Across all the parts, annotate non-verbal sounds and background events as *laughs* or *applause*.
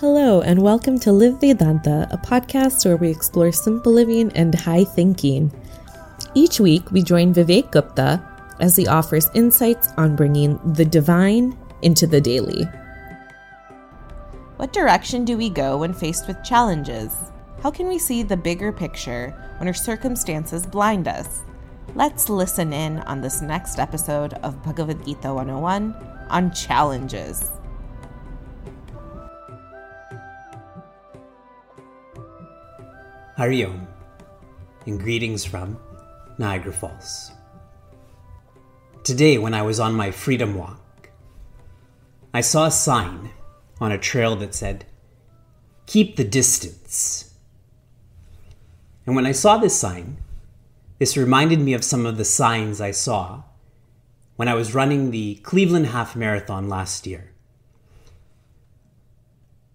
Hello, and welcome to Live Vedanta, a podcast where we explore simple living and high thinking. Each week, we join Vivek Gupta as he offers insights on bringing the divine into the daily. What direction do we go when faced with challenges? How can we see the bigger picture when our circumstances blind us? Let's listen in on this next episode of Bhagavad Gita 101 on challenges. Hari Om, and greetings from Niagara Falls. Today, when I was on my freedom walk, I saw a sign on a trail that said, Keep the distance. And when I saw this sign, this reminded me of some of the signs I saw when I was running the Cleveland Half Marathon last year.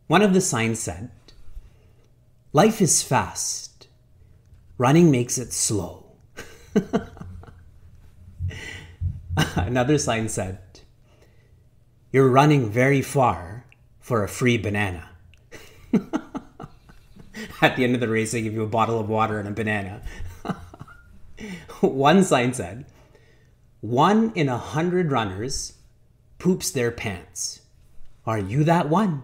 One of the signs said, Life is fast. Running makes it slow. *laughs* Another sign said, You're running very far for a free banana. *laughs* At the end of the race, they give you a bottle of water and a banana. *laughs* One sign said, One in a hundred runners poops their pants. Are you that one?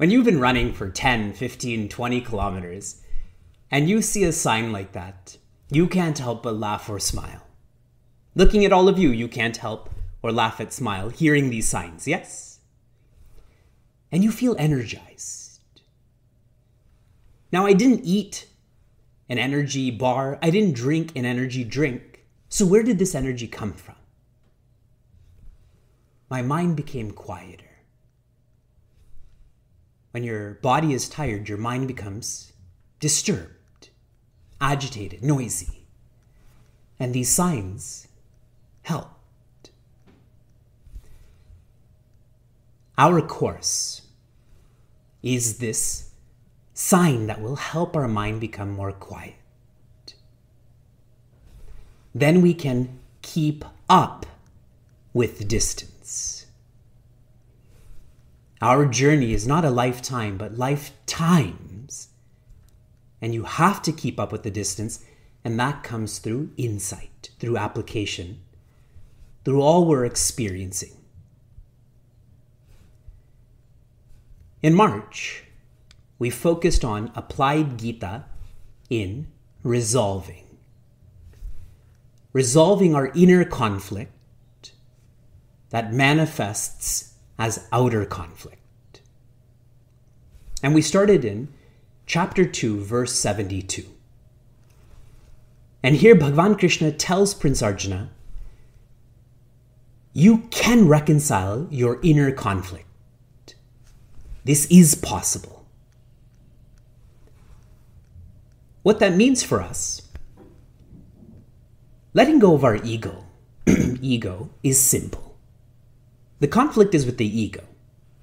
When you've been running for 10, 15, 20 kilometers and you see a sign like that, you can't help but laugh or smile. Looking at all of you, you can't help or laugh at smile hearing these signs, yes? And you feel energized. Now, I didn't eat an energy bar, I didn't drink an energy drink. So, where did this energy come from? My mind became quieter. When your body is tired, your mind becomes disturbed, agitated, noisy. And these signs helped. Our course is this sign that will help our mind become more quiet. Then we can keep up with distance. Our journey is not a lifetime, but lifetimes. And you have to keep up with the distance, and that comes through insight, through application, through all we're experiencing. In March, we focused on applied Gita in resolving. Resolving our inner conflict that manifests as outer conflict. And we started in chapter 2, verse 72. And here Bhagavan Krishna tells Prince Arjuna, you can reconcile your inner conflict. This is possible. What that means for us, letting go of our ego, *clears throat* ego is simple. The conflict is with the ego.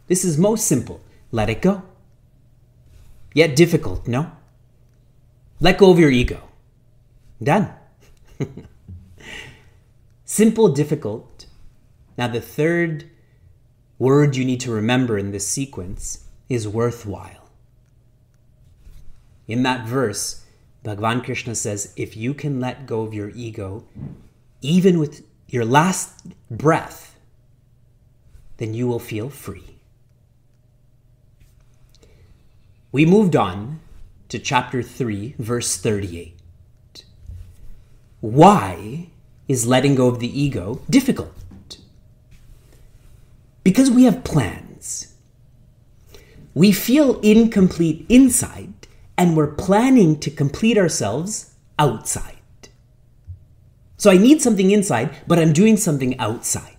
This is most simple. Let it go. Yet difficult, no? Let go of your ego. Done. *laughs* simple, difficult. Now, the third word you need to remember in this sequence is worthwhile. In that verse, Bhagavan Krishna says, if you can let go of your ego, even with your last breath, then you will feel free. We moved on to chapter 3, verse 38. Why is letting go of the ego difficult? Because we have plans. We feel incomplete inside, and we're planning to complete ourselves outside. So I need something inside, but I'm doing something outside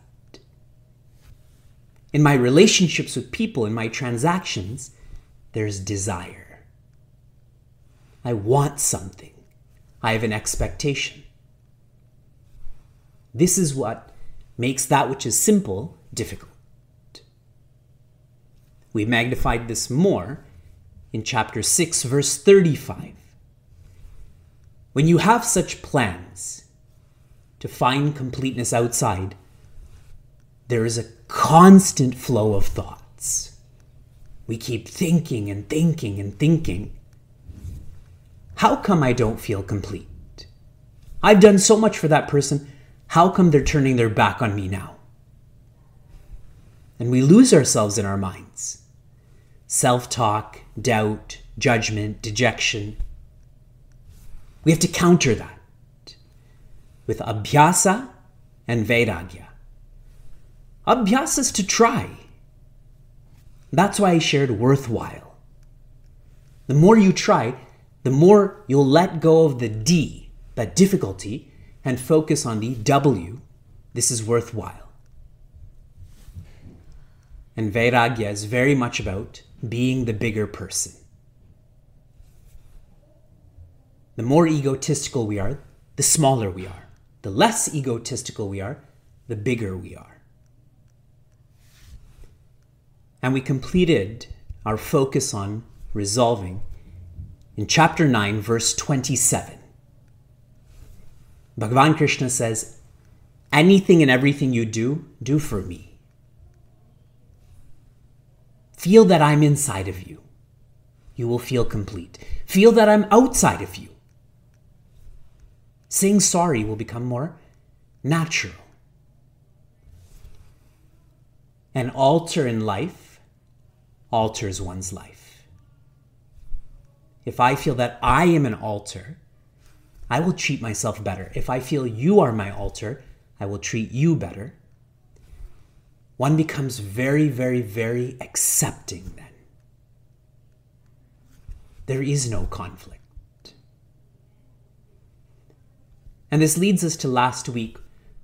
in my relationships with people, in my transactions, there's desire. I want something. I have an expectation. This is what makes that which is simple difficult. We magnified this more in chapter 6, verse 35. When you have such plans to find completeness outside, there is a constant flow of thoughts. We keep thinking and thinking and thinking. How come I don't feel complete? I've done so much for that person. How come they're turning their back on me now? And we lose ourselves in our minds. Self talk, doubt, judgment, dejection. We have to counter that with abhyasa and vairagya. Abhyasa is to try. That's why I shared worthwhile. The more you try, the more you'll let go of the D, that difficulty, and focus on the W, this is worthwhile. And Vairagya is very much about being the bigger person. The more egotistical we are, the smaller we are. The less egotistical we are, the bigger we are. And we completed our focus on resolving in chapter 9, verse 27. Bhagavan Krishna says, Anything and everything you do, do for me. Feel that I'm inside of you. You will feel complete. Feel that I'm outside of you. Saying sorry will become more natural. An altar in life alters one's life. If I feel that I am an altar, I will treat myself better. If I feel you are my altar, I will treat you better. One becomes very, very, very accepting then. There is no conflict. And this leads us to last week,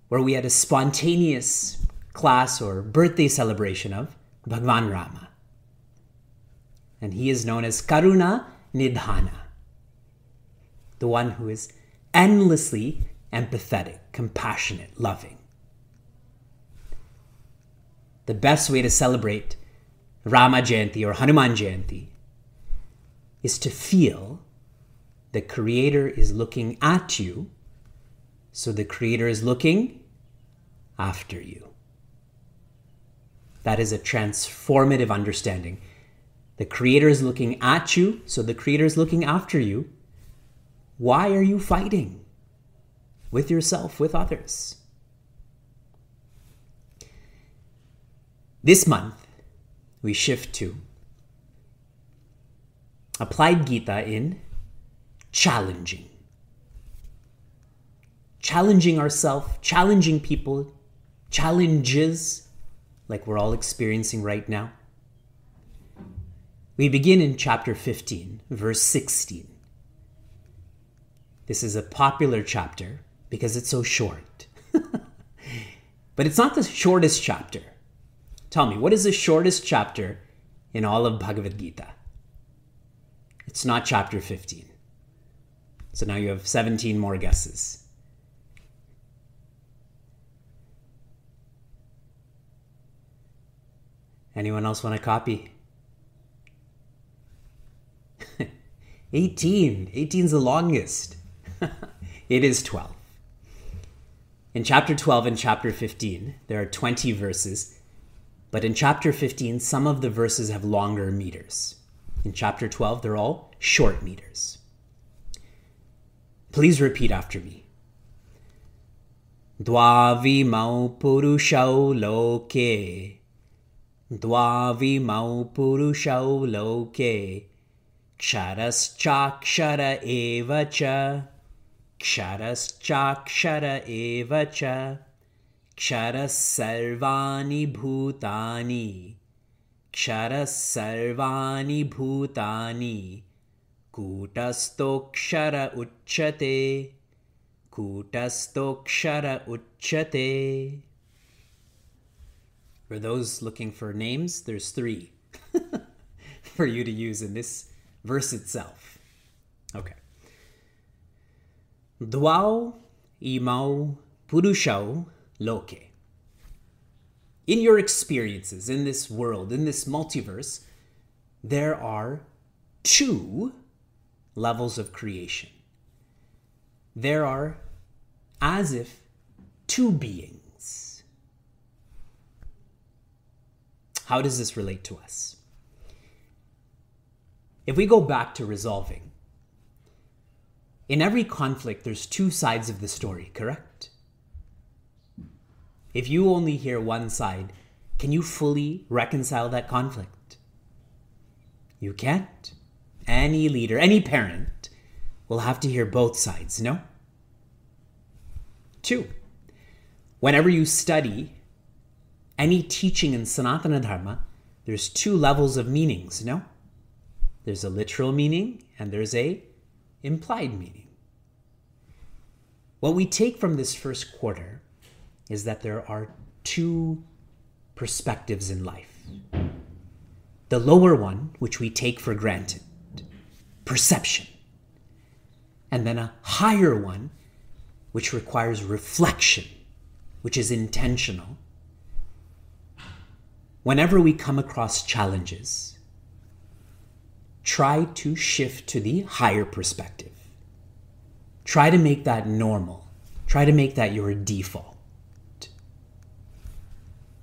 where we had a spontaneous class or birthday celebration of Bhagwan Rama. And he is known as Karuna Nidhana, the one who is endlessly empathetic, compassionate, loving. The best way to celebrate Rama Jayanti or Hanuman Jayanti is to feel the Creator is looking at you so the Creator is looking after you. That is a transformative understanding. The Creator is looking at you, so the Creator is looking after you. Why are you fighting with yourself, with others? This month, we shift to applied Gita in challenging challenging ourselves, challenging people, challenges like we're all experiencing right now. We begin in chapter 15, verse 16. This is a popular chapter because it's so short. *laughs* but it's not the shortest chapter. Tell me, what is the shortest chapter in all of Bhagavad Gita? It's not chapter 15. So now you have 17 more guesses. Anyone else want a copy? 18. 18 is the longest. *laughs* it is 12. In chapter 12 and chapter 15, there are 20 verses, but in chapter 15, some of the verses have longer meters. In chapter 12, they're all short meters. Please repeat after me. Dvavimau purushau loke. Dvavimau purushau loke. Ksharas Chakshara Evacha. Ksharas Chakshara Evacha. Ksharas Sarvani Bhutani. Ksharas Sarvani Bhutani. Kutastokshara Uchate. Kutastokshara Uchate. For those looking for names, there's three *laughs* for you to use in this verse itself. Okay. Dwao imau purushau loke. In your experiences in this world, in this multiverse, there are two levels of creation. There are as if two beings How does this relate to us? If we go back to resolving, in every conflict, there's two sides of the story, correct? If you only hear one side, can you fully reconcile that conflict? You can't. Any leader, any parent will have to hear both sides, no? Two, whenever you study any teaching in Sanatana Dharma, there's two levels of meanings, no? There's a literal meaning and there's a implied meaning. What we take from this first quarter is that there are two perspectives in life. The lower one, which we take for granted, perception. And then a higher one, which requires reflection, which is intentional. Whenever we come across challenges, try to shift to the higher perspective. Try to make that normal. Try to make that your default.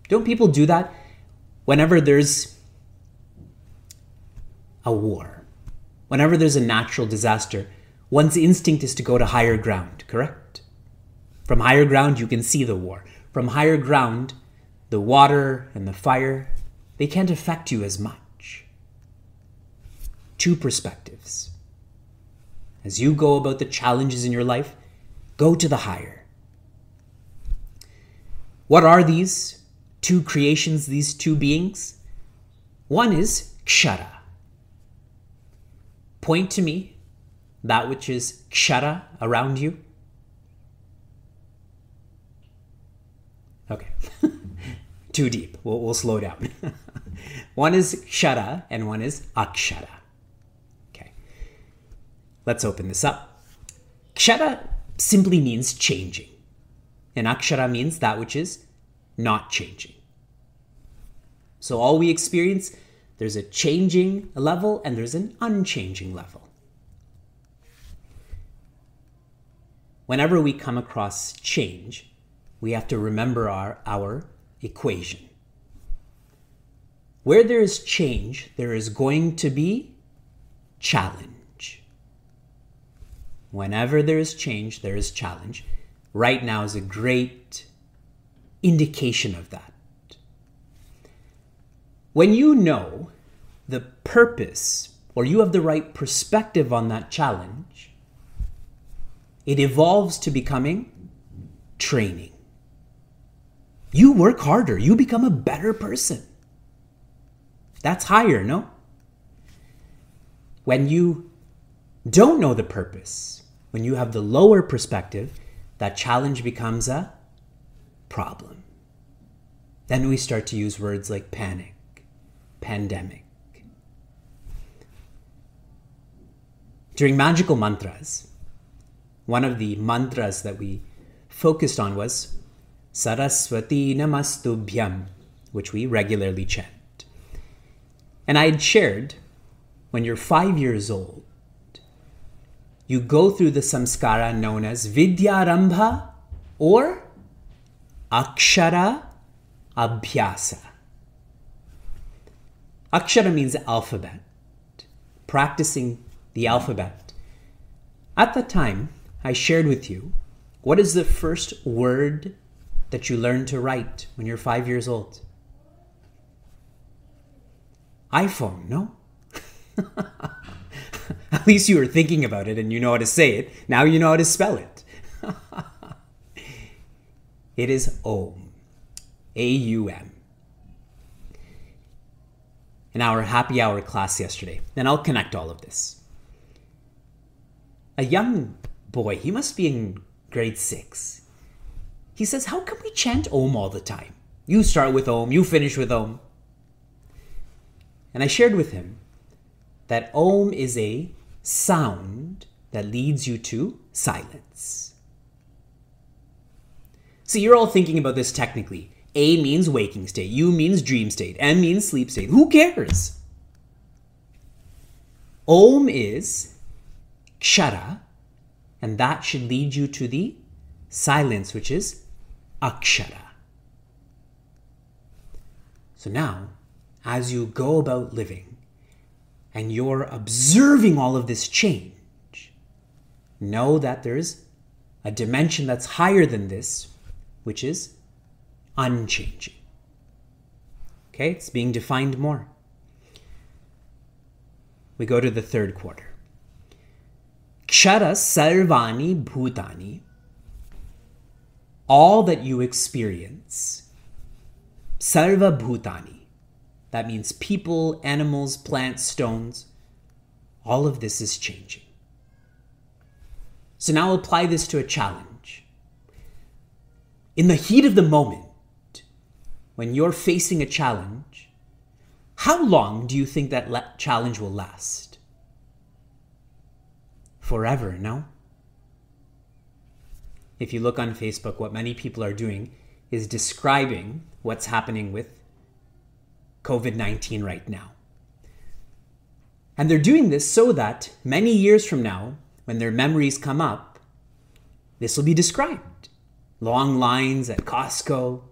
Don't people do that whenever there's a war? Whenever there's a natural disaster, one's instinct is to go to higher ground, correct? From higher ground, you can see the war. From higher ground, the water and the fire, they can't affect you as much two perspectives. As you go about the challenges in your life, go to the higher. What are these two creations, these two beings? One is kshara. Point to me that which is kshara around you. Okay. *laughs* Too deep. We'll, we'll slow down. *laughs* one is kshara and one is akshara. Let's open this up. Kshara simply means changing, and akshara means that which is not changing. So all we experience, there's a changing level and there's an unchanging level. Whenever we come across change, we have to remember our, our equation. Where there is change, there is going to be challenge. Whenever there is change, there is challenge. Right now is a great indication of that. When you know the purpose or you have the right perspective on that challenge, it evolves to becoming training. You work harder, you become a better person. That's higher, no? When you don't know the purpose, when you have the lower perspective, that challenge becomes a problem. Then we start to use words like panic, pandemic. During magical mantras, one of the mantras that we focused on was Saraswati Namastubhyam, which we regularly chant. And I had shared when you're five years old, you go through the samskara known as Vidyarambha or Akshara Abhyasa. Akshara means alphabet, practicing the alphabet. At that time, I shared with you what is the first word that you learn to write when you're five years old? iPhone, no? *laughs* *laughs* At least you were thinking about it and you know how to say it. Now you know how to spell it. *laughs* it is Om. A U M. In our happy hour class yesterday, and I'll connect all of this. A young boy, he must be in grade six. He says, How can we chant Om all the time? You start with Om, you finish with Om. And I shared with him that Om is a sound that leads you to silence. So you're all thinking about this technically. A means waking state, U means dream state, M means sleep state. Who cares? Om is kshara, and that should lead you to the silence, which is akshara. So now as you go about living and you're observing all of this change, know that there's a dimension that's higher than this, which is unchanging. Okay, it's being defined more. We go to the third quarter. Kshara sarvani bhutani. All that you experience. Sarva bhutani. That means people, animals, plants, stones. All of this is changing. So now apply this to a challenge. In the heat of the moment, when you're facing a challenge, how long do you think that challenge will last? Forever, no? If you look on Facebook, what many people are doing is describing what's happening with COVID 19 right now. And they're doing this so that many years from now, when their memories come up, this will be described. Long lines at Costco,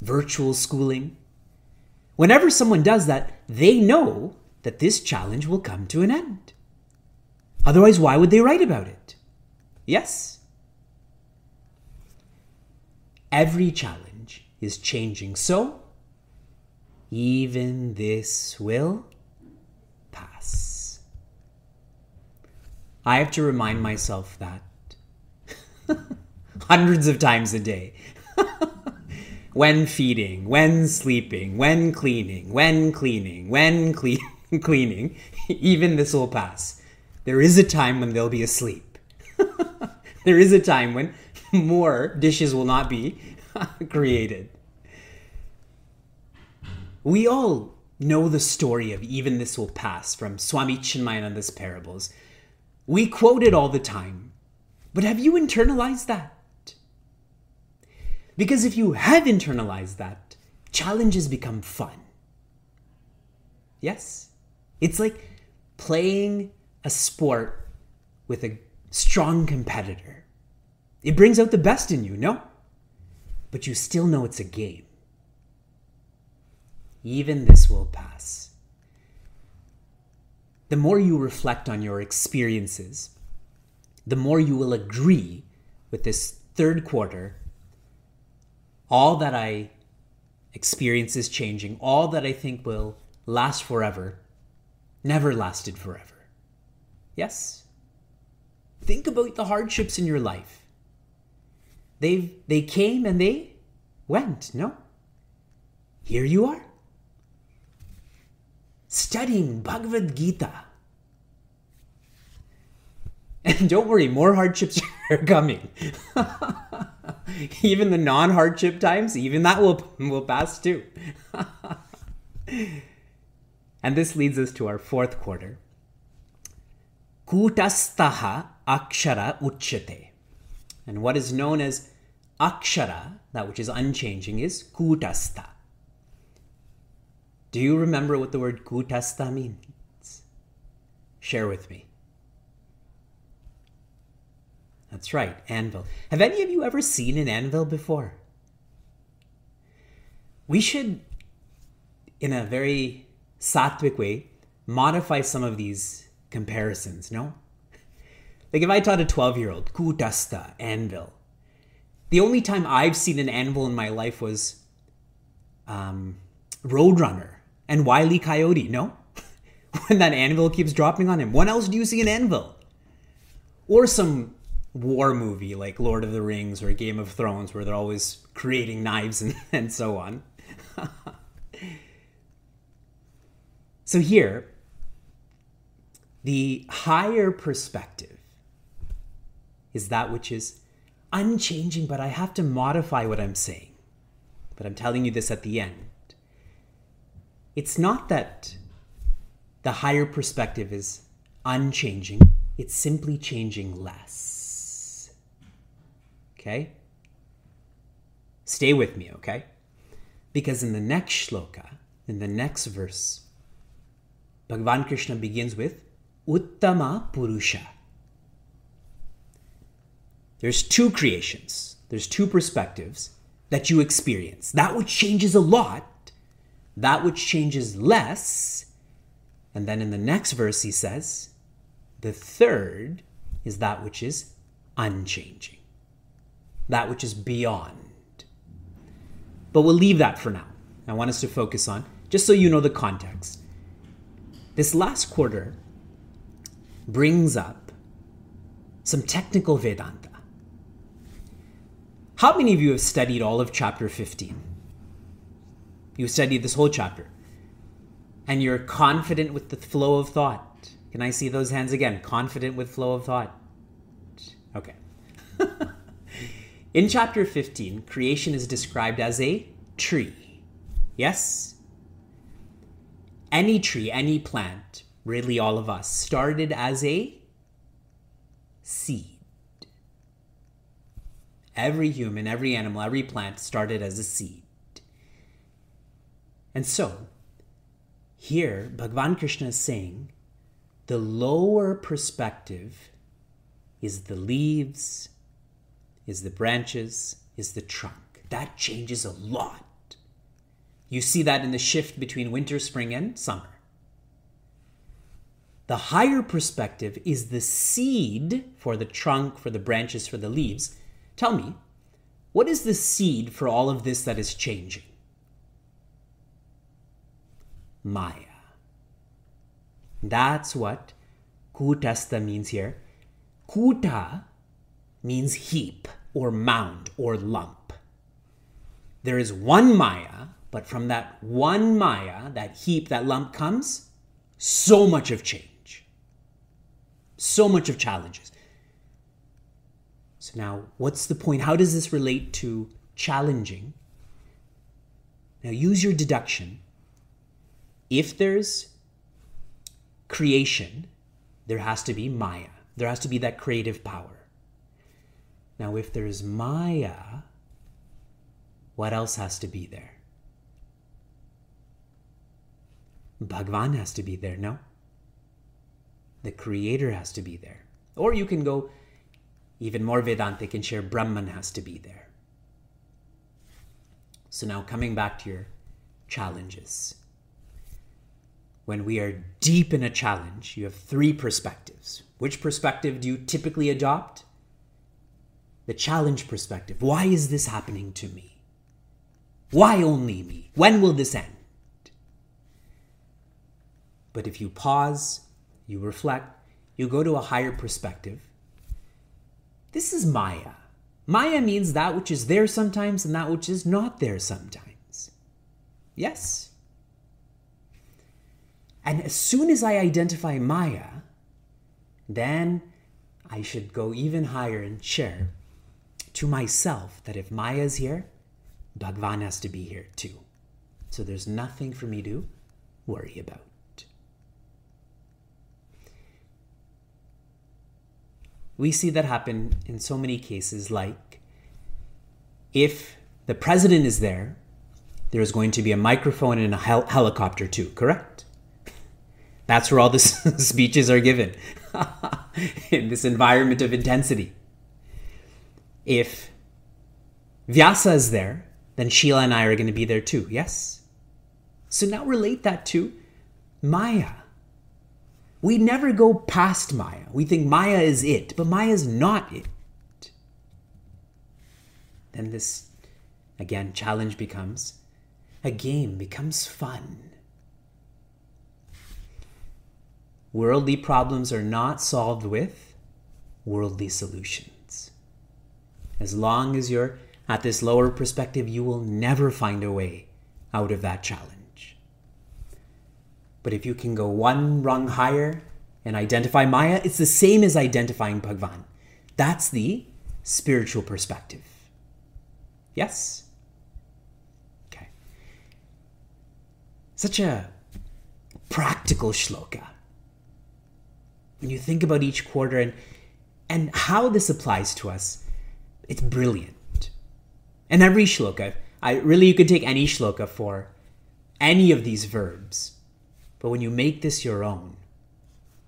virtual schooling. Whenever someone does that, they know that this challenge will come to an end. Otherwise, why would they write about it? Yes. Every challenge is changing, so even this will pass. I have to remind myself that *laughs* hundreds of times a day. *laughs* when feeding, when sleeping, when cleaning, when cleaning, when cle- *laughs* cleaning, even this will pass. There is a time when they'll be asleep. there is a time when more dishes will not be created. We all know the story of even this will pass from Swami Chinmayananda's parables. We quote it all the time. But have you internalized that? Because if you have internalized that, challenges become fun. Yes? It's like playing a sport with a strong competitor. It brings out the best in you, no? But you still know it's a game. Even this will pass. The more you reflect on your experiences, the more you will agree with this third quarter. All that I experience is changing. All that I think will last forever never lasted forever. Yes? Think about the hardships in your life. They've, they came and they went, no? Here you are studying Bhagavad Gita. And *laughs* don't worry, more hardships *laughs* are coming. *laughs* even the non-hardship times, even that will will pass too. and this leads us to our fourth quarter. Kutastaha akshara uchyate. And what is known as akshara, that which is unchanging, is kutastha. Do you remember what the word kutastha means? Share with me. That's right, anvil. Have any of you ever seen an anvil before? We should, in a very sattvic way, modify some of these comparisons, no? Like if I taught a 12 year old, kutastha, anvil, the only time I've seen an anvil in my life was um, Roadrunner and Wile E. Coyote, no? *laughs* when that anvil keeps dropping on him. When else do you see an anvil? Or some war movie like Lord of the Rings or Game of Thrones where they're always creating knives and, *laughs* and so on. *laughs* so here, the higher perspective is that which is unchanging, but I have to modify what I'm saying. But I'm telling you this at the end. It's not that the higher perspective is unchanging, it's simply changing less. Okay? Stay with me, okay? Because in the next shloka, in the next verse, Bhagavan Krishna begins with Uttama Purusha. There's two creations, there's two perspectives that you experience. That which changes a lot, that which changes less. And then in the next verse, he says, the third is that which is unchanging, that which is beyond. But we'll leave that for now. I want us to focus on, just so you know the context. This last quarter brings up some technical Vedanta. How many of you have studied all of chapter 15? You studied this whole chapter. And you're confident with the flow of thought. Can I see those hands again? Confident with flow of thought. Okay. *laughs* In chapter 15, creation is described as a tree. Yes? Any tree, any plant, really all of us, started as a seed. Every human, every animal, every plant started as a seed. And so, here, Bhagavan Krishna is saying the lower perspective is the leaves, is the branches, is the trunk. That changes a lot. You see that in the shift between winter, spring, and summer. The higher perspective is the seed for the trunk, for the branches, for the leaves. Tell me, what is the seed for all of this that is changing? Maya. That's what kutastha means here. Kuta means heap or mound or lump. There is one Maya, but from that one Maya, that heap, that lump comes so much of change, so much of challenges. So, now what's the point? How does this relate to challenging? Now, use your deduction. If there's creation, there has to be Maya. There has to be that creative power. Now, if there's Maya, what else has to be there? Bhagwan has to be there, no? The Creator has to be there. Or you can go even more Vedantic and share Brahman has to be there. So now coming back to your challenges. When we are deep in a challenge, you have three perspectives. Which perspective do you typically adopt? The challenge perspective. Why is this happening to me? Why only me? When will this end? But if you pause, you reflect, you go to a higher perspective. This is Maya. Maya means that which is there sometimes and that which is not there sometimes. Yes? And as soon as I identify Maya, then I should go even higher and share to myself that if Maya is here, Bhagwan has to be here too. So there's nothing for me to worry about. We see that happen in so many cases, like if the president is there, there's going to be a microphone and a hel- helicopter too, correct? That's where all the *laughs* speeches are given *laughs* in this environment of intensity. If Vyasa is there, then Sheila and I are going to be there too, yes? So now relate that to Maya. We never go past Maya. We think Maya is it, but Maya is not it. Then this, again, challenge becomes a game, becomes fun. Worldly problems are not solved with worldly solutions. As long as you're at this lower perspective, you will never find a way out of that challenge. But if you can go one rung higher and identify Maya, it's the same as identifying Bhagwan. That's the spiritual perspective. Yes? Okay. Such a practical shloka when you think about each quarter and and how this applies to us, it's brilliant. And every shloka, I really you can take any shloka for any of these verbs, but when you make this your own,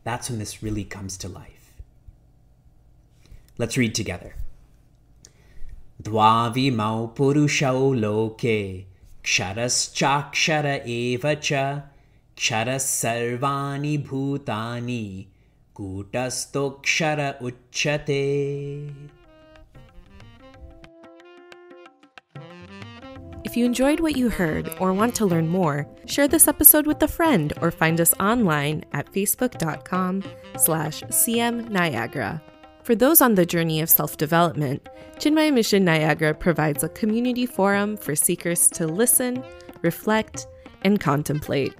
that's when this really comes to life. Let's read together. Dvavimau purushau loke, ksharas chakshara evacha ksharas sarvani bhutani, if you enjoyed what you heard or want to learn more, share this episode with a friend or find us online at facebook.com slash cmniagara. For those on the journey of self-development, Chinmaya Mission Niagara provides a community forum for seekers to listen, reflect, and contemplate.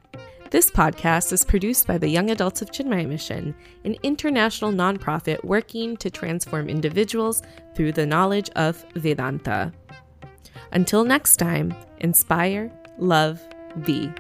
This podcast is produced by the Young Adults of Chinmaya Mission, an international nonprofit working to transform individuals through the knowledge of Vedanta. Until next time, inspire, love, be.